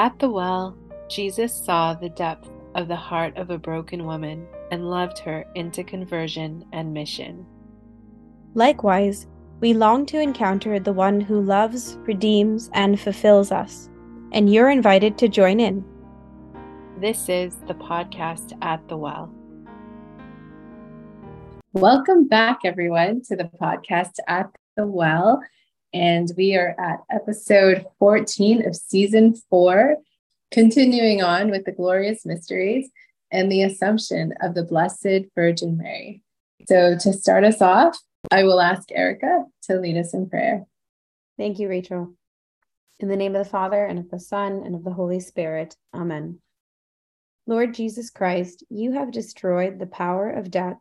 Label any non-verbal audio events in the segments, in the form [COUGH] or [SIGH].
At the well, Jesus saw the depth of the heart of a broken woman and loved her into conversion and mission. Likewise, we long to encounter the one who loves, redeems, and fulfills us, and you're invited to join in. This is the podcast At the Well. Welcome back, everyone, to the podcast At the Well. And we are at episode 14 of season four, continuing on with the glorious mysteries and the Assumption of the Blessed Virgin Mary. So, to start us off, I will ask Erica to lead us in prayer. Thank you, Rachel. In the name of the Father, and of the Son, and of the Holy Spirit. Amen. Lord Jesus Christ, you have destroyed the power of death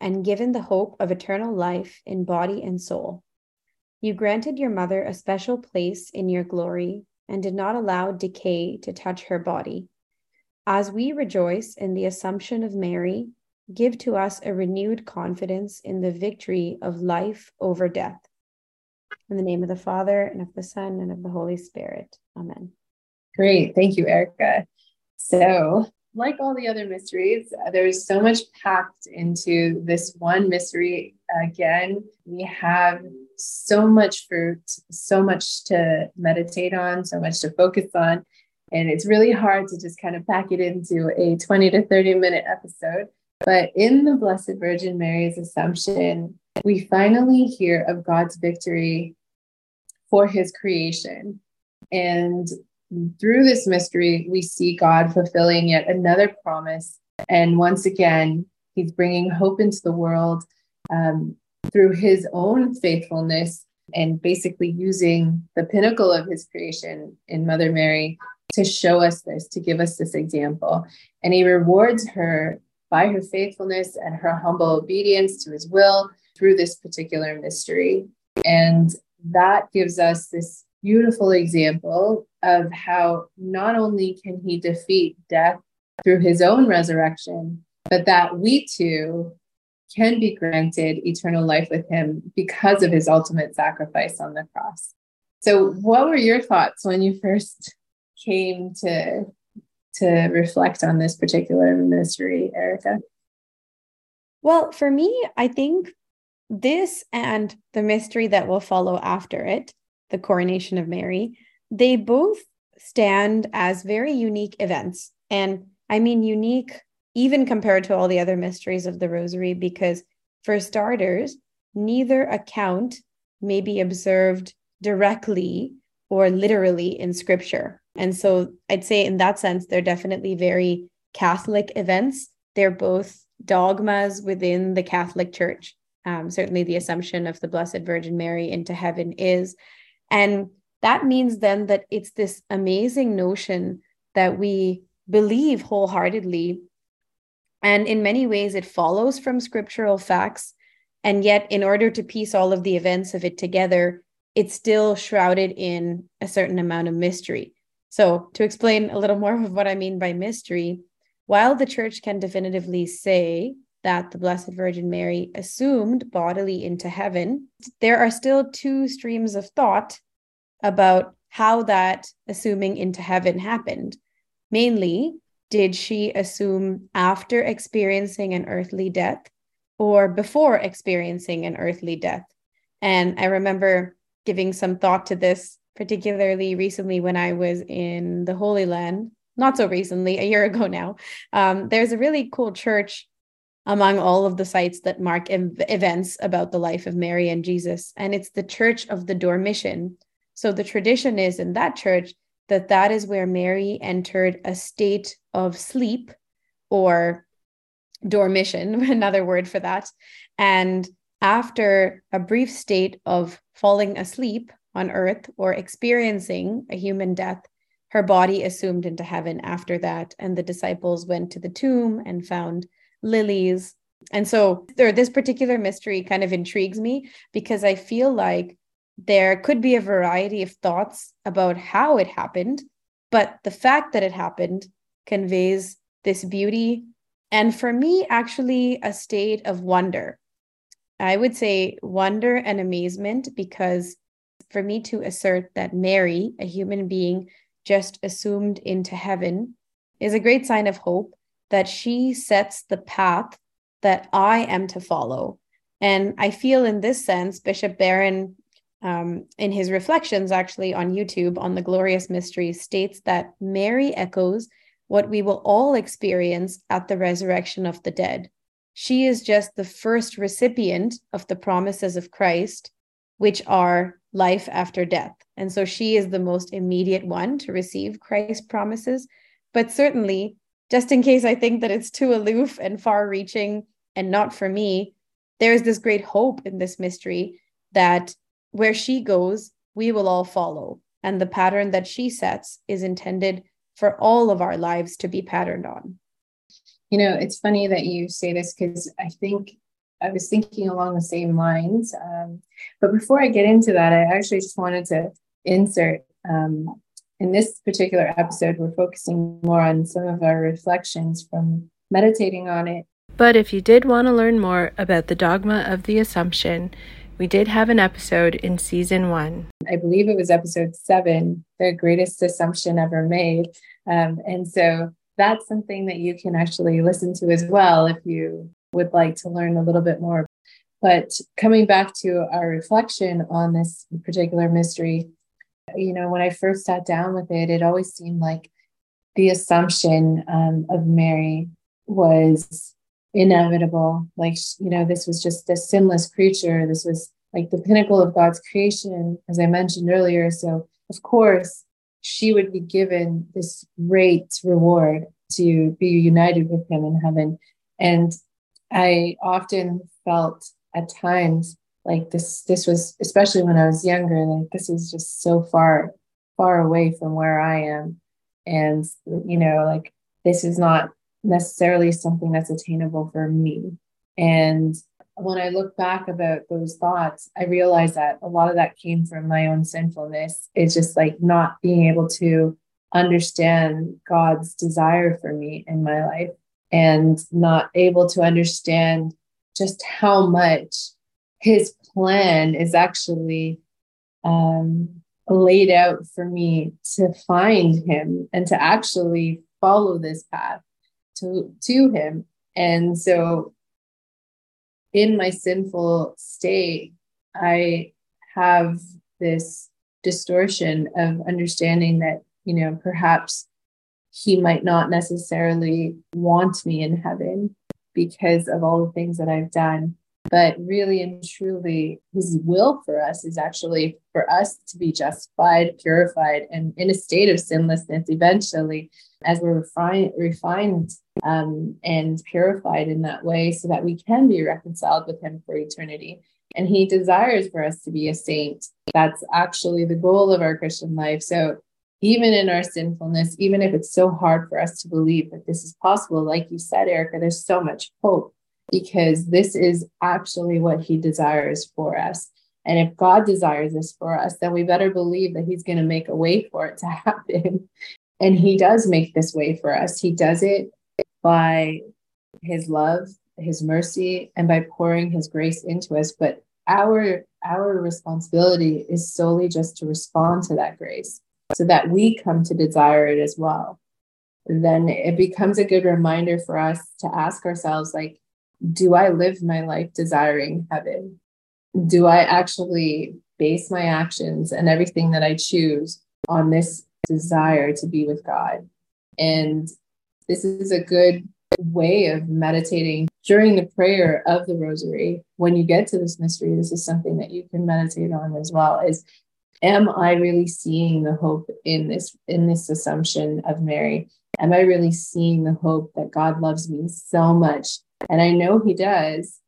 and given the hope of eternal life in body and soul. You granted your mother a special place in your glory and did not allow decay to touch her body. As we rejoice in the Assumption of Mary, give to us a renewed confidence in the victory of life over death. In the name of the Father, and of the Son, and of the Holy Spirit. Amen. Great. Thank you, Erica. So, like all the other mysteries, uh, there's so much packed into this one mystery. Again, we have so much fruit, so much to meditate on, so much to focus on. And it's really hard to just kind of pack it into a 20 to 30 minute episode. But in the Blessed Virgin Mary's Assumption, we finally hear of God's victory for his creation. And through this mystery, we see God fulfilling yet another promise. And once again, he's bringing hope into the world um, through his own faithfulness and basically using the pinnacle of his creation in Mother Mary to show us this, to give us this example. And he rewards her by her faithfulness and her humble obedience to his will through this particular mystery. And that gives us this beautiful example of how not only can he defeat death through his own resurrection, but that we too can be granted eternal life with him because of his ultimate sacrifice on the cross. So, what were your thoughts when you first came to to reflect on this particular mystery, Erica? Well, for me, I think this and the mystery that will follow after it, the coronation of Mary, they both stand as very unique events. And I mean unique even compared to all the other mysteries of the rosary, because for starters, neither account may be observed directly or literally in scripture. And so I'd say, in that sense, they're definitely very Catholic events. They're both dogmas within the Catholic Church. Um, certainly, the Assumption of the Blessed Virgin Mary into heaven is. And that means then that it's this amazing notion that we believe wholeheartedly and in many ways, it follows from scriptural facts. And yet, in order to piece all of the events of it together, it's still shrouded in a certain amount of mystery. So, to explain a little more [LAUGHS] of what I mean by mystery, while the church can definitively say that the Blessed Virgin Mary assumed bodily into heaven, there are still two streams of thought about how that assuming into heaven happened. Mainly, did she assume after experiencing an earthly death or before experiencing an earthly death? And I remember giving some thought to this, particularly recently when I was in the Holy Land, not so recently, a year [LAUGHS] ago now. Um, there's a really cool church among all of the sites that mark ev- events about the life of Mary and Jesus, and it's the Church of the Dormition. So the tradition is in that church that that is where Mary entered a state of sleep or dormition, [LAUGHS] another word for that. And after a brief state of falling asleep on earth or experiencing a human death, her body assumed into heaven after that. And the disciples went to the tomb and found lilies. And so there, this particular mystery kind of intrigues me because I feel like there could be a variety of thoughts about how it happened, but the fact that it happened conveys this beauty. And for me, actually, a state of wonder. I would say wonder and amazement because for me to assert that Mary, a human being, just assumed into heaven is a great sign of hope that she sets the path that I am to follow. And I feel in this sense, Bishop Barron, um, in his reflections actually on YouTube on the Glorious mystery, states that Mary echoes what we will all experience at the resurrection of the dead. She is just the first recipient of the promises of Christ, which are life after death. And so she is the most immediate one to receive Christ's promises. But certainly, just in case I think that it's too aloof and far reaching and not for me, there is this great hope in this mystery that where she goes, we will all follow. And the pattern that she sets is intended for all of our lives to be patterned on. You know, it's funny that you say this because I think I was thinking along the same lines. Um, but before I get into that, I actually just wanted to insert um, in this particular episode, we're focusing more on some of our reflections from meditating on it. But if you did want to learn more about the dogma of the Assumption, we did have an episode in season one. I believe it was episode seven, the greatest assumption ever made. Um, and so that's something that you can actually listen to as well if you would like to learn a little bit more. But coming back to our reflection on this particular mystery, you know, when I first sat down with it, it always seemed like the assumption um, of Mary was inevitable. Like, you know, this was just a sinless creature. This was like the pinnacle of God's creation, as I mentioned earlier. So, of course, she would be given this great reward to be united with him in heaven. And I often felt at times like this this was especially when I was younger, like this is just so far, far away from where I am. And you know, like this is not necessarily something that's attainable for me. And when I look back about those thoughts, I realize that a lot of that came from my own sinfulness. It's just like not being able to understand God's desire for me in my life and not able to understand just how much his plan is actually um, laid out for me to find him and to actually follow this path to to him. And so in my sinful state i have this distortion of understanding that you know perhaps he might not necessarily want me in heaven because of all the things that i've done but really and truly his will for us is actually for us to be justified purified and in a state of sinlessness eventually as we're refined, refined um, and purified in that way so that we can be reconciled with him for eternity. And he desires for us to be a saint. That's actually the goal of our christian life. So even in our sinfulness even if it's so hard for us to believe that this is possible like you said erica there's so much hope because this is actually what he desires for us. And if God desires this for us, then we better believe that he's going to make a way for it to [LAUGHS] happen. And he does make this way for us. He does it by his love, his mercy, and by pouring his grace into us. But our our responsibility is solely just to respond to that grace so that we come to desire it as well. Then it becomes a good reminder for us to ask ourselves, like, do I live my life desiring heaven? Do I actually base my actions and everything that I choose on this desire to be with God? And this is a good way of meditating during the prayer of the rosary. When you get to this mystery, this is something that you can meditate on as well is am I really seeing the hope in this in this assumption of Mary? Am I really seeing the hope that God loves me so much and I know he does,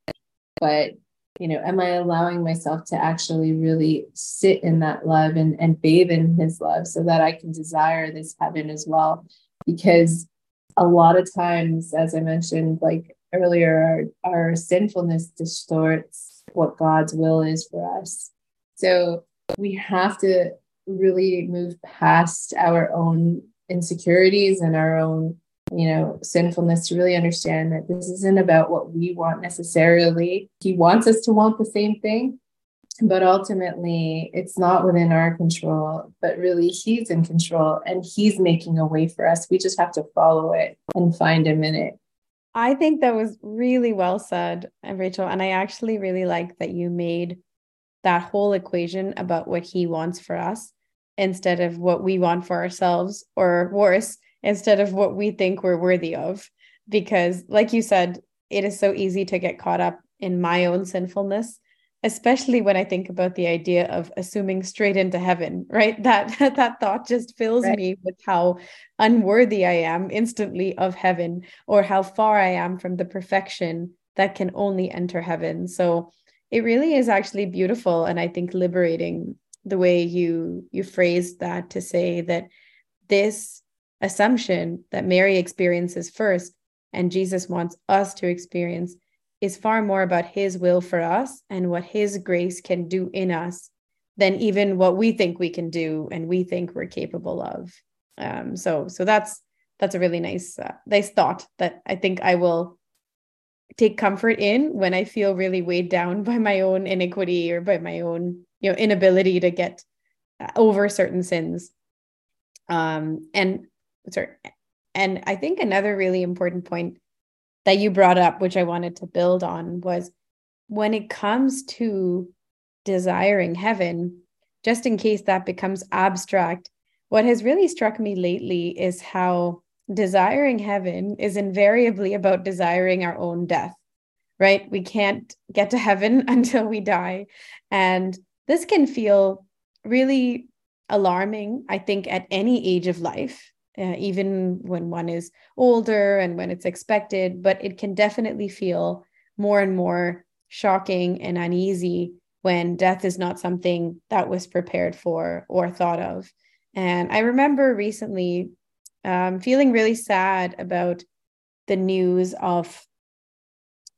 but you know, am I allowing myself to actually really sit in that love and, and bathe in his love so that I can desire this heaven as well? Because a lot of times, as I mentioned, like earlier, our, our sinfulness distorts what God's will is for us. So we have to really move past our own insecurities and our own you know, sinfulness to really understand that this isn't about what we want necessarily. He wants us to want the same thing, but ultimately it's not within our control but really he's in control and he's making a way for us we just have to follow it and find him in it i think that was really well said rachel and i actually really like that you made that whole equation about what he wants for us instead of what we want for ourselves or worse instead of what we think we're worthy of. Because like you said it is so easy to get caught up in my own sinfulness especially when i think about the idea of assuming straight into heaven [LAUGHS] right? That [LAUGHS] that thought just fills right. me with how unworthy i am instantly of heaven or how far i am from the perfection that can only enter heaven. So it really is actually beautiful and i think liberating the way you you phrased that to say that this assumption that mary experiences first and jesus wants us to experience is far more about his will for us and what his grace can do in us than even what we think we can do and we think we're capable of. Um, so so that's that's a really nice uh, nice thought that i think i will take comfort in when i feel really weighed down [LAUGHS] by my own iniquity or by my own you know inability to get uh, over certain sins. Um and sorry and i think another really important point that you brought up, which I wanted to build on, was when it comes to desiring heaven, just in case that becomes abstract, what has really struck me lately is how desiring heaven is invariably about desiring our own death, right? We can't get to heaven [LAUGHS] until we die. And this can feel really alarming, I think, at any age of life uh, even when one is older and when it's expected, but it can definitely feel more and more shocking and uneasy when death is not something that was prepared for or thought of. And I remember recently um, feeling really sad about the news of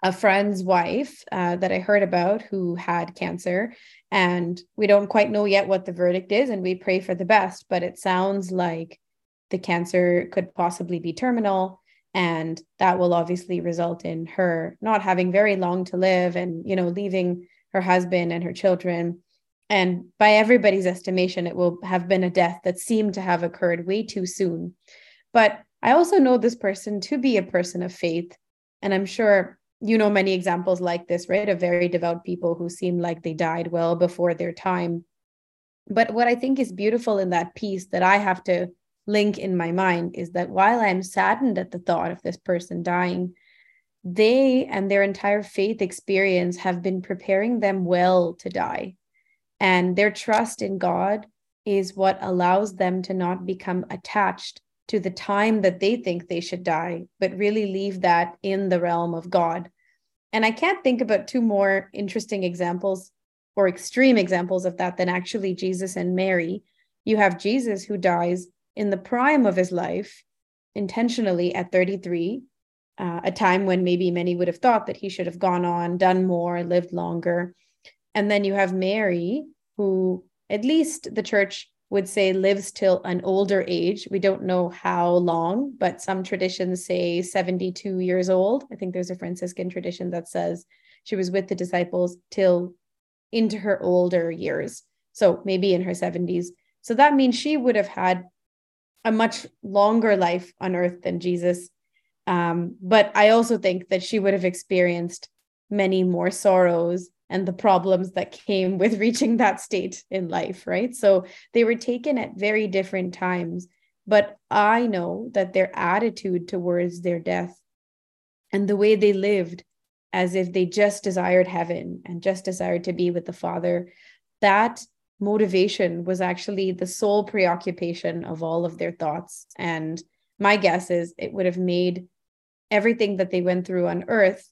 a friend's wife uh, that I heard about who had cancer. And we don't quite know yet what the verdict is, and we pray for the best, but it sounds like the cancer could possibly be terminal and that will obviously result in her not having very long to live and you know leaving her husband and her children. And by everybody's estimation it will have been a death that seemed to have occurred way too soon. But i also know this person to be a person of faith and i'm sure you know many examples like this right? Of very devout people who seem like they died well before their time. But what i think is beautiful in that piece that i have to link in my mind is that while I'm saddened at the thought of this person dying, they and their entire faith experience have been preparing them well to die. And their trust in God is what allows them to not become attached to the time that they think they should die, but really leave that in the realm of God. And I can't think about two more interesting examples or extreme examples of that than actually Jesus and Mary. You have Jesus who dies in the prime of his life, intentionally at 33, uh, a time when maybe many would have thought that he should have gone on, done more, lived longer. And then you have Mary, who at least the church would say lives till an older age. We don't know how long, but some traditions say 72 years old. I think there's a Franciscan tradition that says she was with the disciples till into her older years. So maybe in her 70s. So that means she would have had a much longer life on earth than Jesus. Um, but I also think that she would have experienced many more sorrows and the problems that came [LAUGHS] with reaching that state in life, right? So they were taken at very different times. But I know that their attitude towards their death and the way they lived as if they just desired heaven and just desired to be with the Father, that motivation was actually the sole preoccupation of all of their thoughts. And my guess is it would have made everything that they went through on earth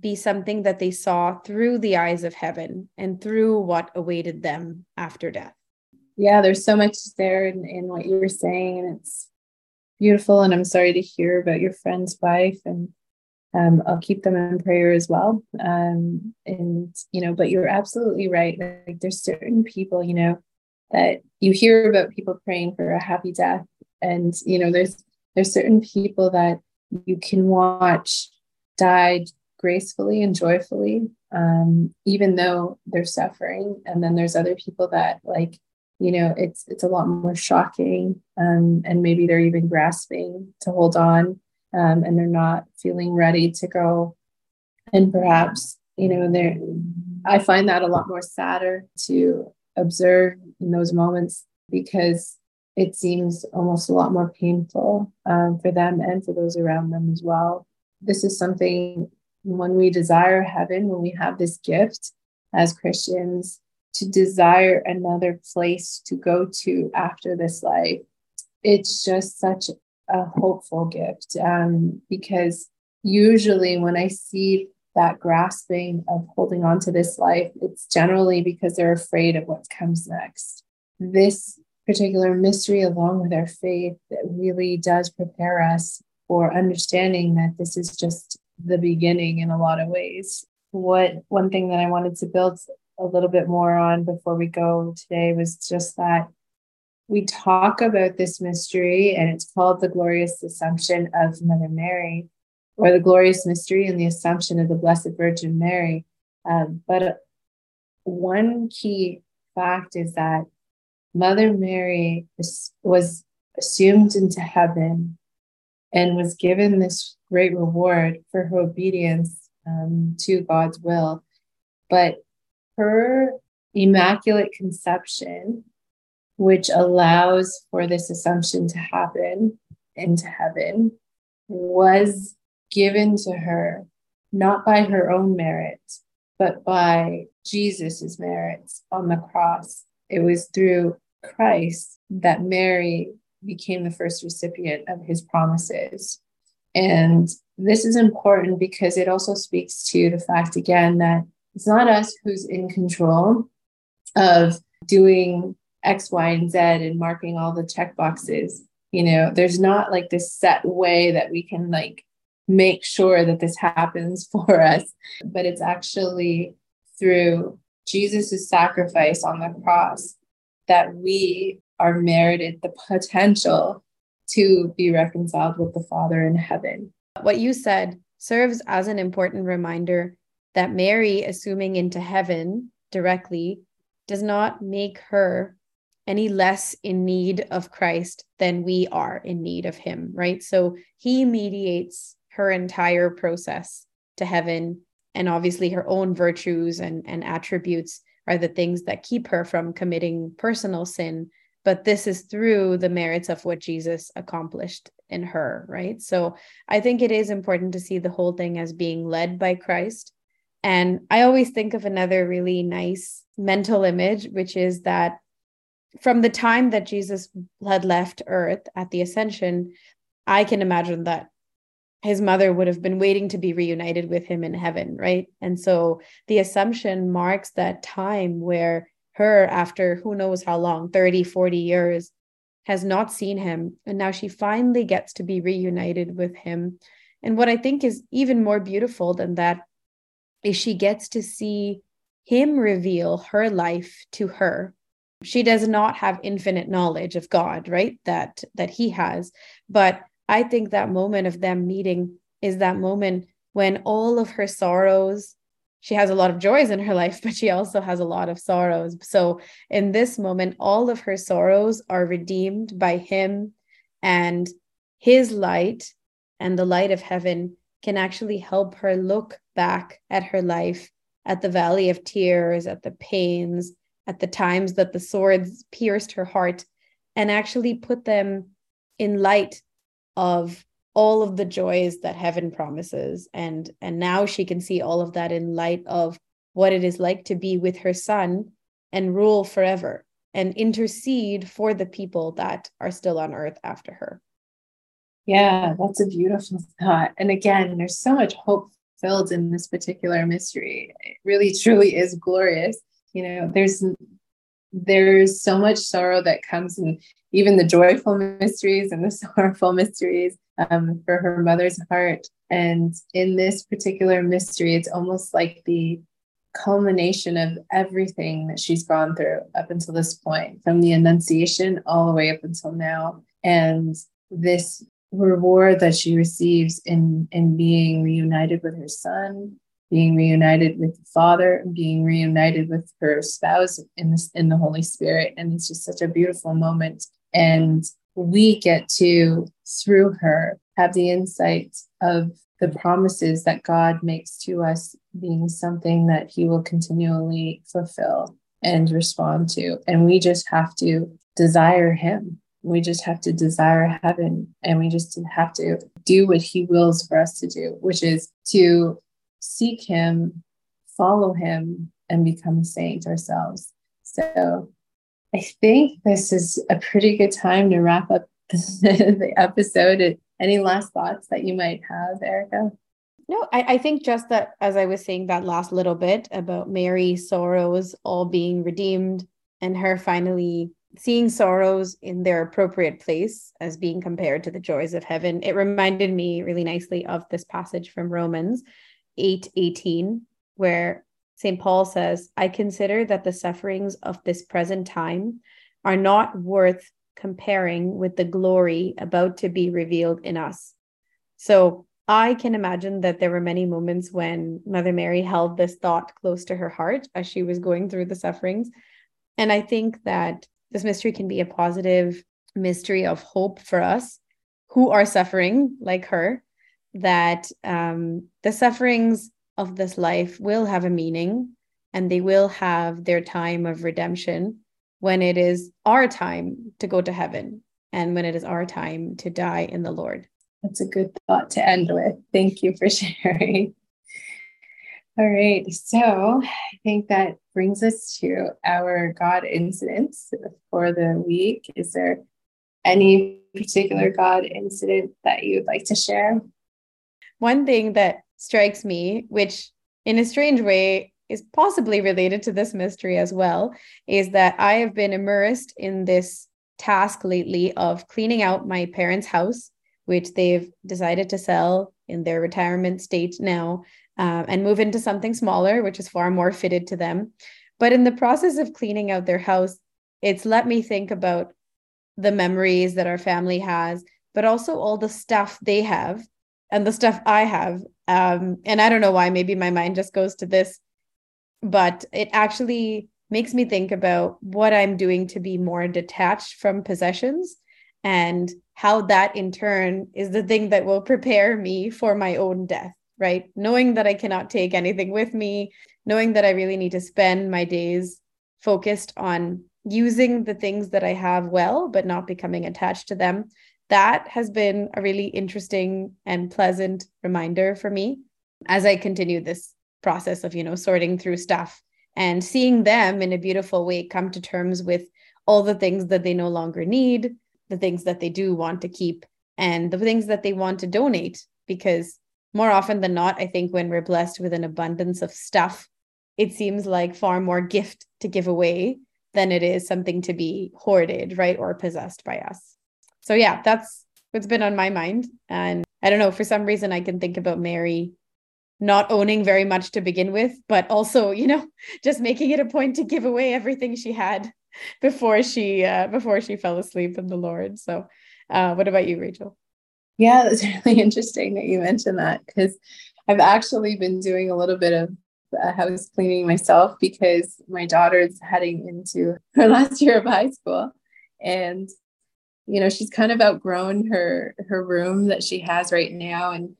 be something that they saw through the eyes of heaven and through what awaited them after death. Yeah, there's so much there in, in what you were saying, and it's beautiful. And I'm sorry to hear about your friend's wife and um, I'll keep them in prayer as well. Um, and, you know, but you're absolutely right. Like there's certain people, you know, that you hear about people praying for a happy death. And, you know, there's, there's certain people that you can watch died gracefully and joyfully. um, even though they're suffering. And then there's other people that like, you know, it's it's a lot more shocking, um, and maybe they're even grasping to hold on, um, and they're not feeling ready to go. And perhaps, you know, they're. I find that a lot more sadder to observe in those moments because it seems almost a lot more painful um, for them and for those around them as well. This is something when we desire heaven, when we have this gift as Christians to desire another place to go to after this life, it's just such a hopeful gift um, because usually when I see that grasping of holding on to this life, it's generally because they're afraid of what comes next. This particular mystery, along with our faith, that really does prepare us for understanding that this is just the beginning in a lot of ways. What one thing that I wanted to build a little bit more on before we go today was just that we talk about this mystery and it's called the glorious assumption of Mother Mary or the glorious mystery and the assumption of the Blessed Virgin Mary. Um, but one key fact is that Mother Mary was assumed into heaven and was given this great reward for her obedience um, to God's will. But her immaculate conception, which allows for this assumption to happen into heaven, was given to her not by her own merit, but by Jesus's merits on the cross. It was through Christ that Mary became the first recipient of his promises. And this is important because it also speaks to the fact, again, that it's not us who's in control of doing X, Y, and Z and marking all the check boxes. You know, there's not like this set way that we can like make sure that this happens [LAUGHS] for us, but it's actually through Jesus' sacrifice on the cross that we are merited the potential to be reconciled with the Father in heaven. What you said serves as an important reminder that Mary assuming into heaven directly does not make her any less in need of Christ than we are in need of him, right? So he mediates her entire process to heaven and obviously her own virtues and, and attributes are the things that keep her from committing personal sin but this is through the merits of what Jesus accomplished in her, right? So I think it is important to see the whole thing as being led by Christ. And I always think of another really nice mental image, which is that from the time that Jesus had left earth at the ascension, I can imagine that his mother would have been waiting to be reunited with him in heaven, right? And so the assumption marks that time where her after who knows how long 30 40 years has not seen him. And now she finally gets to be reunited with him. And what i think is even more beautiful than that is she gets to see him reveal her life to her she does not have infinite knowledge of god right that that he has but i think that moment of them meeting is that moment when all of her sorrows she has a lot of joys in her life, [LAUGHS] but she also has a lot of sorrows. So, in this moment, all of her sorrows are redeemed by him, and his light and the light of heaven can actually help her look back at her life, at the valley of tears, at the pains, at the times that the swords pierced her heart, and actually put them in light of all of the joys that heaven promises. And and now she can see all of that in light of what it is like to be with her son and rule forever and intercede for the people that are still on earth after her. Yeah that's a beautiful thought. And again there's so much hope filled in this particular mystery. It really truly is glorious you know there's there's so much sorrow that comes in even the joyful mysteries and the [LAUGHS] sorrowful mysteries um, for her mother's heart. And in this particular mystery, it's almost like the culmination of everything that she's gone through up until this point, from the Annunciation all the way up until now. And this reward that she receives in in being reunited with her son being reunited with the Father, being reunited with her spouse in this in the Holy Spirit. And it's just such a beautiful moment. And we get to, through her, have the insight of the promises that God makes to us being something that He will continually fulfill and respond to. And we just have to desire Him. We just have to desire heaven and we just have to do what He wills for us to do, which is to seek Him, follow Him, and become saints ourselves. So I think this is a pretty good time to wrap up [LAUGHS] the episode. Any last thoughts that you might have, Erica? No, I, I think just that, as I was saying that last little bit about Mary's sorrows all being redeemed and her finally seeing sorrows in their appropriate place as being compared to the joys of heaven, it reminded me really nicely of this passage from Romans 8 18, where St. Paul says, I consider that the sufferings of this present time are not worth comparing with the glory about to be revealed in us. So I can imagine that there were many moments when Mother Mary held this thought close to her heart as she was going through the sufferings. And I think that this mystery can be a positive mystery of hope for us who are suffering like her, that um, the sufferings of this life will have a meaning and they will have their time of redemption when it is our time to go to heaven and when it is our time to die in the Lord. That's a good thought to end with. Thank you for [LAUGHS] sharing. All right. So I think that brings us to our God incidents for the week. Is there any particular God incident that you would like to share? One thing that strikes me, which in a strange way is possibly related to this mystery as well, is that I have been immersed in this task lately of cleaning out my parents' house, which they've decided to sell in their retirement state now uh, and move into something smaller, which is far more fitted to them. But in the process of cleaning out their house, it's let me think about the memories that our family has, but also all the stuff they have and the stuff I have. Um, and I don't know why, maybe my mind just goes to this but it actually makes me think about what I'm doing to be more detached from possessions and how that in turn is the thing that will prepare me for my own death, right? Knowing that I cannot take anything with me, knowing that I really need to spend my days focused on using the things that I have well, but not becoming attached to them. That has been a really interesting and pleasant reminder for me as I continue this process of you know sorting through stuff and seeing them in a beautiful way come to terms with all the things that they no longer need the things that they do want to keep and the things that they want to donate. Because more often than not i think when we're blessed with an abundance of stuff it seems like far more gift to give away than it is something to be hoarded right or possessed by us so yeah that's what's been on my mind and i don't know for some reason i can think about mary not owning very much to begin with, but also, you know, [LAUGHS] just making it a point to give away everything she had [LAUGHS] before she uh, before she fell asleep in the Lord. So, uh, what about you, Rachel? Yeah, [LAUGHS] that's really interesting that you mentioned that because I've actually been doing a little bit of uh, house cleaning myself because my daughter's heading into her last year of high school, and you know she's kind of outgrown her her room that she has right now, and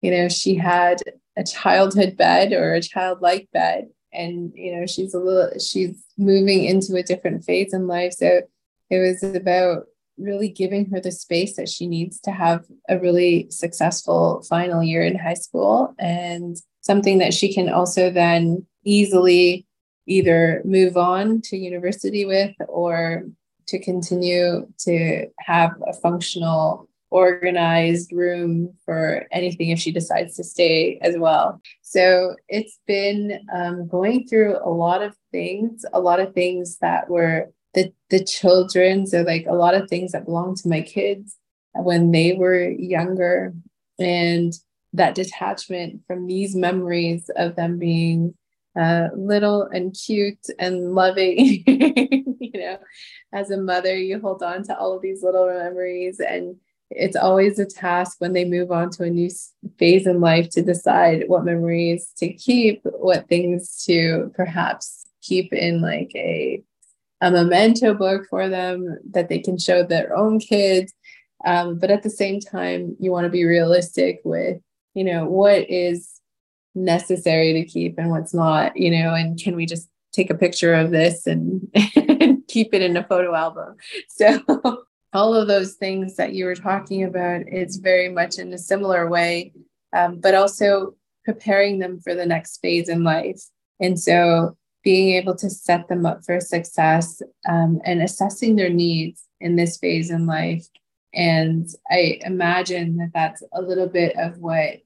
you know she had a childhood bed or a childlike bed. And you know she's a little she's moving into a different phase in life. So it was about really giving her the space that she needs to have a really successful final year in high school and something that she can also then easily either move on to university with or to continue to have a functional organized room for anything if she decides to stay as well. So it's been um, going through a lot of things, a lot of things that were the, the children, so like a lot of things that belonged to my kids when they were younger, and that detachment from these memories of them being uh, little and cute and loving. [LAUGHS] you know, as a mother, you hold on to all of these little memories and it's always a task when they move on to a new phase in life to decide what memories to keep, what things to perhaps keep in like a a memento book for them that they can show their own kids. Um, but at the same time, you want to be realistic with, you know, what is necessary to keep and what's not, you know, and can we just take a picture of this and, [LAUGHS] and keep it in a photo album? So [LAUGHS] all of those things that you were talking about, it's very much in a similar way, um, but also preparing them for the next phase in life. And so being able to set them up for success um, and assessing their needs in this phase in life. And I imagine that that's a little bit of what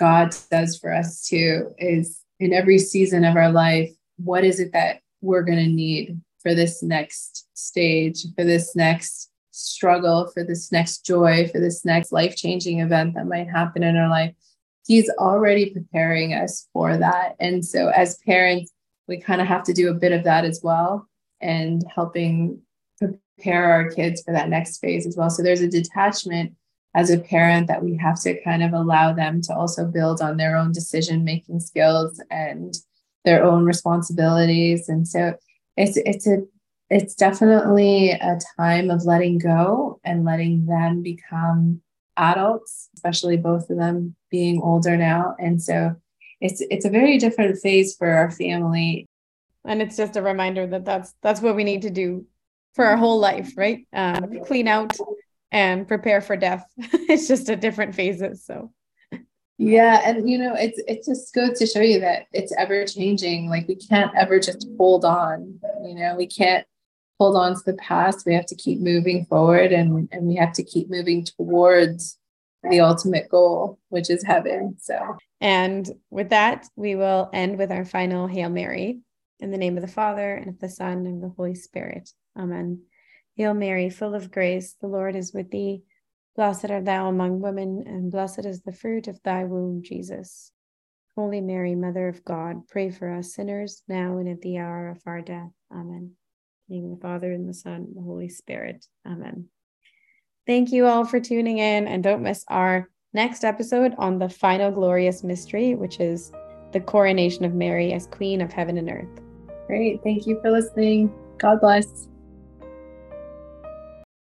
God does for us too, is in every season of our life, what is it that we're going to need for this next stage, for this next struggle, for this next joy, for this next life changing event that might happen in our life? He's already preparing us for that. And so, as parents, we kind of have to do a bit of that as well and helping prepare our kids for that next phase as well. So there's a detachment as a parent that we have to kind of allow them to also build on their own decision making skills and their own responsibilities. And so it's it's a it's definitely a time of letting go and letting them become adults, especially both of them being older now. And so it's it's a very different phase for our family and it's just a reminder that that's that's what we need to do for our whole life right um, clean out and prepare for death [LAUGHS] it's just a different phases so yeah and you know it's it just goes to show you that it's ever changing like we can't ever just hold on you know we can't hold on to the past we have to keep moving forward and and we have to keep moving towards the ultimate goal which is heaven so and with that, we will end with our final Hail Mary. In the name of the Father, and of the Son, and of the Holy Spirit. Amen. Hail Mary, full of grace, the Lord is with thee. Blessed art thou among women, and blessed is the fruit of thy womb, Jesus. Holy Mary, Mother of God, pray for us sinners, now and at the hour of our death. Amen. In the Father, and the Son, and the Holy Spirit. Amen. Thank you all for tuning in, and don't miss our next episode on the final glorious mystery, which is the coronation of Mary as Queen of Heaven and Earth. Great. Thank you for listening. God bless.